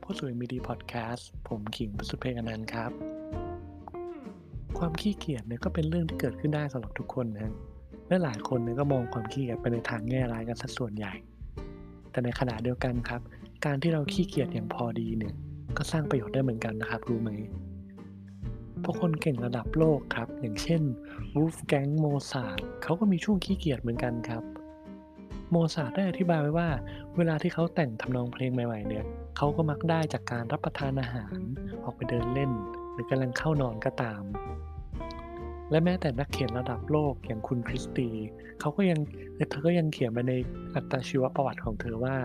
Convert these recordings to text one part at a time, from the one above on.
รับเข้าสู่ MD Podcast ผมขิงประสุเพงอนันต์ครับ ความขี้เกียจเนี่ยก็เป็นเรื่องที่เกิดขึ้นได้สำหรับทุกคนนะและหลายคนเนี่ยก็มองความขี้เกียจไปในทางแง่ร้ายกันสัดส่วนใหญ่ แต่ในขณะเดียวกันครับ การที่เราขี้เกียจอย่างพอดีเนี่ยก็สร้างประโยชน์ได้เหมือนกันนะครับ รู้ไหมเพราะคนเก่งระดับโลกครับ อย่างเช่นวูฟแกงโมซาร์ทเขาก็มีช่วงขี้เกียจเหมือนกันครับ โมซาร์ทได้อธิบายไว้ว่า เวลาที่เขาแต่งทำนองเพลงใหม่ๆเนี่ยเขาก็มักได้จากการรับประทานอาหาร ออกไปเดินเล่น หรือกำลังเข้านอนก็ตาม และแม้แต่นักเขียนระดับโลกอย่างคุณคริสตีเขาก็ยังเธอก็ยังเขียนมาในอัตชีวประวัติของเธอว่า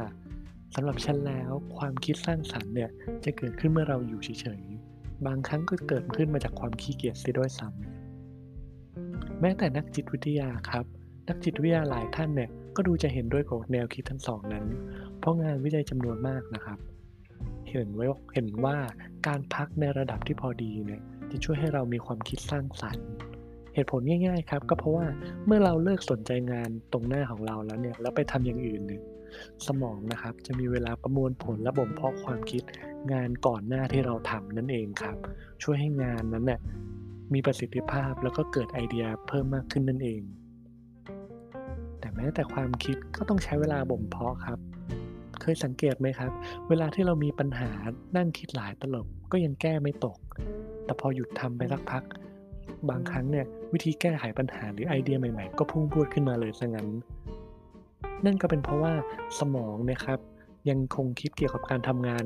สำหรับฉันแล้วความคิดสร้างสรรค์เนี่ยจะเกิดขึ้นเมื่อเราอยู่เฉยๆ บางครั้งก็เกิดขึ้นมาจากความขี้เกียจเสียด้วยซ้ำแม้แต่นักจิตวิทยาครับ นักจิตวิทยาหลายท่านเนี่ย ก็ดูจะเห็นด้วยกับแนวคิดทั้งสองนั้น เพราะงานวิจัยจำนวนมากนะครับ เห็นไว้เห็นว่าการพักในระดับที่พอดีเนี่ยจะช่วยให้เรามีความคิดสร้างสรรค์เหตุผลง่ายๆครับก็เพราะว่าเมื่อเราเลิกสนใจงานตรงหน้าของเราแล้วเนี่ยแล้วไปทำอย่างอื่นเนี่ยสมองนะครับจะมีเวลาประมวลผลและบ่มเพาะความคิดงานก่อนหน้าที่เราทำนั่นเองครับ ช่วยให้งานนั้นเนี่ยมีประสิทธิภาพแล้วก็เกิดไอเดียเพิ่มมากขึ้นนั่นเอง แม้แต่ความคิดก็ต้องใช้เวลาบ่มเพาะครับ เคยสังเกตไหมครับ เวลาที่เรามีปัญหานั่งคิดหลายตลบก็ยังแก้ไม่ตก แต่พอหยุดทำไปสักพัก บางครั้งเนี่ยวิธีแก้ไขปัญหาหรือไอเดียใหม่ๆ ก็พุ่งพรวดขึ้นมาเลยซะงั้น นั่นก็เป็นเพราะว่าสมองนี่ยครับ ยังคงคิดเกี่ยวกับการทำงาน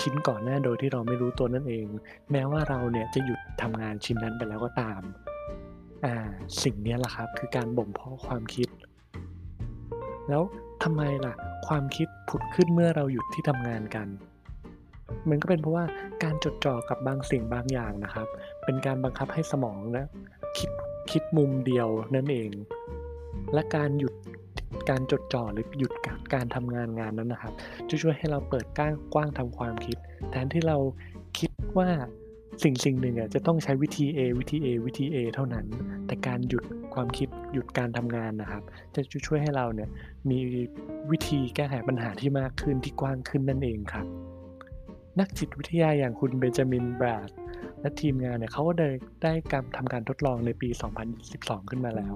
ชิ้นก่อนหน้าโดยที่เราไม่รู้ตัวนั่นเอง แม้ว่าเราเนี่ยจะหยุดทำงานชิ้นนั้นไปแล้วก็ตามอ่าสิ่งนี้แหละครับ คือการบ่มเพาะความคิด แล้วทำไมล่ะ ความคิดผุดขึ้นเมื่อเราหยุดที่ทำงานกัน มันก็เป็นเพราะว่าการจดจ่อกับบางสิ่งบางอย่างนะครับ เป็นการบังคับให้สมองนะคิดคิดมุมเดียวนั่นเอง และการหยุดการจดจ่อหรือหยุดการทำงานงานนั้นนะครับจะช่วยให้เราเปิดก้างกว้างทำความคิด แทนที่เราคิดว่าสิ่งสิ่งหนึ่งอะจะต้องใช้วิธี A วิธี A วิธี A เท่านั้น แต่การหยุด ความคิดหยุดการทำงานนะครับ จะช่วยให้เราเนี่ยมีวิธีแก้ไขปัญหาที่มากขึ้นที่กว้างขึ้นนั่นเองครับ นักจิตวิทยาอย่างคุณเบนจามินบราดและทีมงานเนี่ยเขาก็ได้ได้การทำการทดลองในปี 2012 ขึ้นมาแล้ว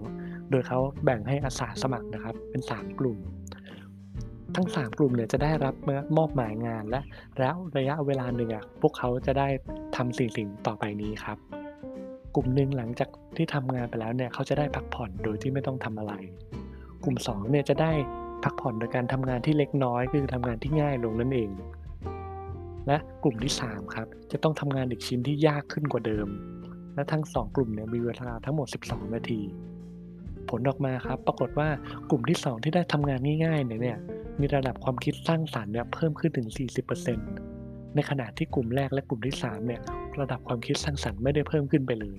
โดยเขาแบ่งให้อาสาสมัครนะครับ เป็น 3 กลุ่ม ทั้ง 3 กลุ่มเนี่ยจะได้รับมอบหมายงานและแล้วระยะเวลาหนึ่งอะพวกเขาจะได้ทำสิ่งสิ่งต่อไปนี้ครับ กลุ่มหนึ่งหลังจากที่ทำงานไปแล้วเนี่ยเขาจะได้พักผ่อนโดยที่ไม่ต้องทำอะไร กลุ่ม2เนี่ยจะได้พักผ่อนโดยการทำงานที่เล็กน้อยคือทำงานที่ง่ายลงนั่นเอง และกลุ่มที่3ครับจะต้องทำงานอีกชิ้นที่ยากขึ้นกว่าเดิม และทั้ง 2 กลุ่มเนี่ยมีเวลาทั้งหมด 12 นาที ผลออกมาครับ ปรากฏว่ากลุ่มที่ 2 ที่ได้ทำงานง่ายๆเนี่ยมีระดับความคิดสร้างสรรค์เนี่ยเพิ่มขึ้นถึง 40%ในขณะที่กลุ่มแรกและกลุ่มที่3เนี่ย ระดับความคิดสร้างสรรค์ไม่ได้เพิ่มขึ้นไปเลย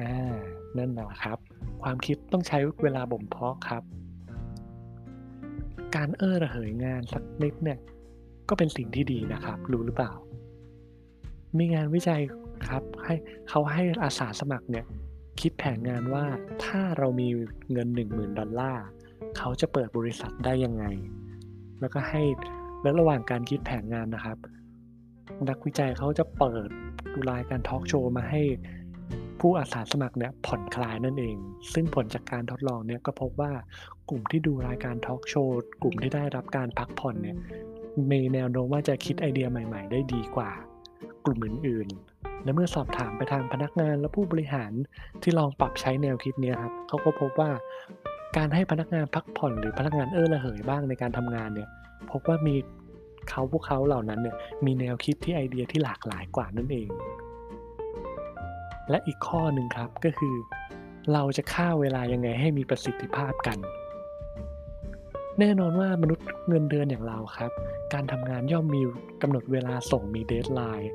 อ่านั่นแหละครับ ความคิดต้องใช้เวลาบ่มเพาะครับ การเอ้อระเหยงานสักนิดเนี่ยก็เป็นสิ่งที่ดีนะครับ รู้หรือเปล่า มีงานวิจัยครับ ให้เขาให้อาสาสมัครเนี่ยคิดแผนงานว่าถ้าเรามีเงิน 10,000 ดอลลาร์เขาจะเปิดบริษัทได้ยังไง แล้วก็ให้และระหว่างการคิดแผนงานนะครับ นักวิจัยเขาจะเปิดดูรายการทอล์กโชว์มาให้ผู้อาสาสมัครเนี่ยผ่อนคลายนั่นเอง ซึ่งผลจากการทดลองเนี่ยก็พบว่ากลุ่มที่ดูรายการทอล์กโชว์กลุ่มที่ได้รับการพักผ่อนเนี่ยมีแนวโน้มว่าจะคิดไอเดียใหม่ ๆ ได้ดีกว่ากลุ่มอื่นๆ และเมื่อสอบถามไปทางพนักงานและผู้บริหารที่ลองปรับใช้แนวคิดนี้ครับเขาก็พบว่าการให้พนักงานพักผ่อนหรือพนักงานเออระเหยบ้างในการทำงานเนี่ยพบว่ามี เขาพวกเขาเหล่านั้นเนี่ยมีแนวคิดที่ไอเดียที่หลากหลายกว่านั่นเอง และอีกข้อหนึ่งครับก็คือ เราจะฆ่าเวลายังไงให้มีประสิทธิภาพกัน แน่นอนว่ามนุษย์เงินเดือนอย่างเราครับ การทำงานย่อมมีกำหนดเวลาส่งมี deadline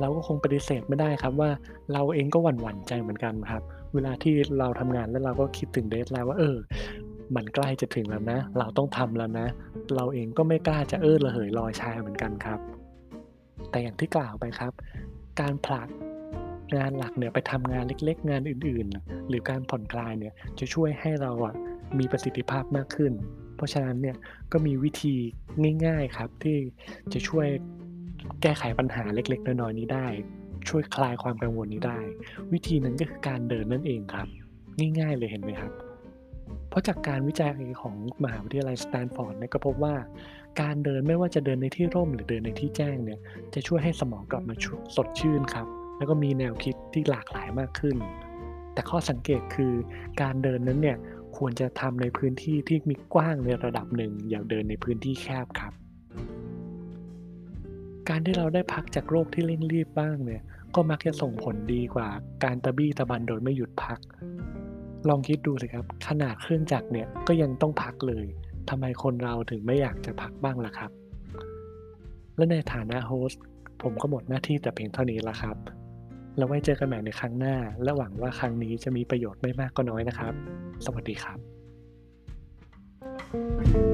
เราก็คงปฏิเสธไม่ได้ครับว่าเราเองก็หวั่นหวั่นใจเหมือนกันครับ เวลาที่เราทำงานแล้วเราก็คิดถึง deadline ว่าเออ มันใกล้จะถึงแล้วนะ เราต้องทำแล้วนะ เราเองก็ไม่กล้าจะเออระเหยลอยชายเหมือนกันครับ แต่อย่างที่กล่าวไปครับ การผลักงานหลักเนี่ยไปทำงานเล็กๆ งานอื่นๆ หรือการผ่อนคลายเนี่ยจะช่วยให้เราอะมีประสิทธิภาพมากขึ้น เพราะฉะนั้นเนี่ยก็มีวิธีง่ายๆครับที่จะช่วยแก้ไขปัญหาเล็กๆ น้อยๆนี้ได้ ช่วยคลายความกังวลนี้ได้ วิธีนั้นก็คือการเดินนั่นเองครับ ง่ายๆเลยเห็นไหมครับ เพราะจากการวิจัยของมหาวิทยาลัยสแตนฟอร์ดเนี่ยก็พบว่า การเดินไม่ว่าจะเดินในที่ร่มหรือเดินในที่แจ้งเนี่ยจะช่วยให้สมองกลับมาสดชื่นครับ แล้วก็มีแนวคิดที่หลากหลายมากขึ้น แต่ข้อสังเกตคือการเดินนั้นเนี่ยควรจะทำในพื้นที่ที่มีกว้างในระดับหนึ่ง อย่าเดินในพื้นที่แคบครับ การที่เราได้พักจากโรคที่เร่งรีบบ้างเนี่ยก็มักจะส่งผลดีกว่าการตะบี้ตะบันโดยไม่หยุดพัก ลองคิดดูสิครับ ขนาดเครื่องจักรเนี่ยก็ยังต้องพักเลยทำไมคนเราถึงไม่อยากจะพักบ้างล่ะครับ และในฐานะโฮสต์ผมก็หมดหน้าที่แต่เพียงเท่านี้ละครับ แล้วไว้เจอกันใหม่ในครั้งหน้า และหวังว่าครั้งนี้จะมีประโยชน์ไม่มากก็น้อยนะครับ สวัสดีครับ thank you